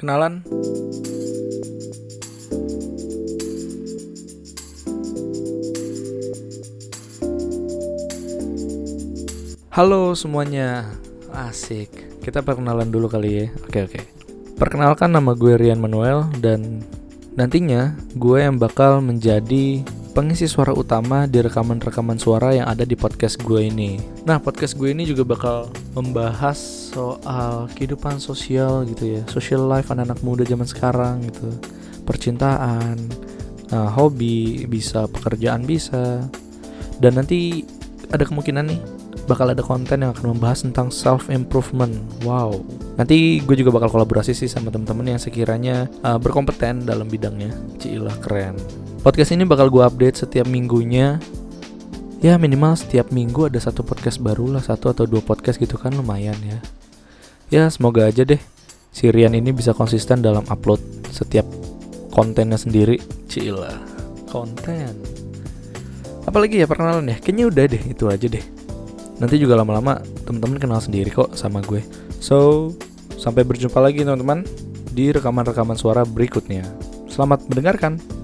kenalan. Halo semuanya, asik. Kita perkenalan dulu kali ya. Oke oke. Perkenalkan nama gue Rian Manuel dan nantinya gue yang bakal menjadi pengisi suara utama di rekaman-rekaman suara yang ada di podcast gue ini. Nah, podcast gue ini juga bakal membahas soal kehidupan sosial gitu ya, social life anak-anak muda zaman sekarang gitu, percintaan, nah, hobi, bisa pekerjaan bisa, dan nanti ada kemungkinan nih bakal ada konten yang akan membahas tentang self improvement. Wow. Nanti gue juga bakal kolaborasi sih sama teman-teman yang sekiranya uh, berkompeten dalam bidangnya. Cilah keren. Podcast ini bakal gue update setiap minggunya. Ya minimal setiap minggu ada satu podcast baru lah, satu atau dua podcast gitu kan lumayan ya. Ya semoga aja deh si Rian ini bisa konsisten dalam upload setiap kontennya sendiri. Cilah konten. Apalagi ya perkenalan ya, kayaknya udah deh itu aja deh nanti juga lama-lama teman-teman kenal sendiri kok sama gue. So, sampai berjumpa lagi teman-teman di rekaman-rekaman suara berikutnya. Selamat mendengarkan.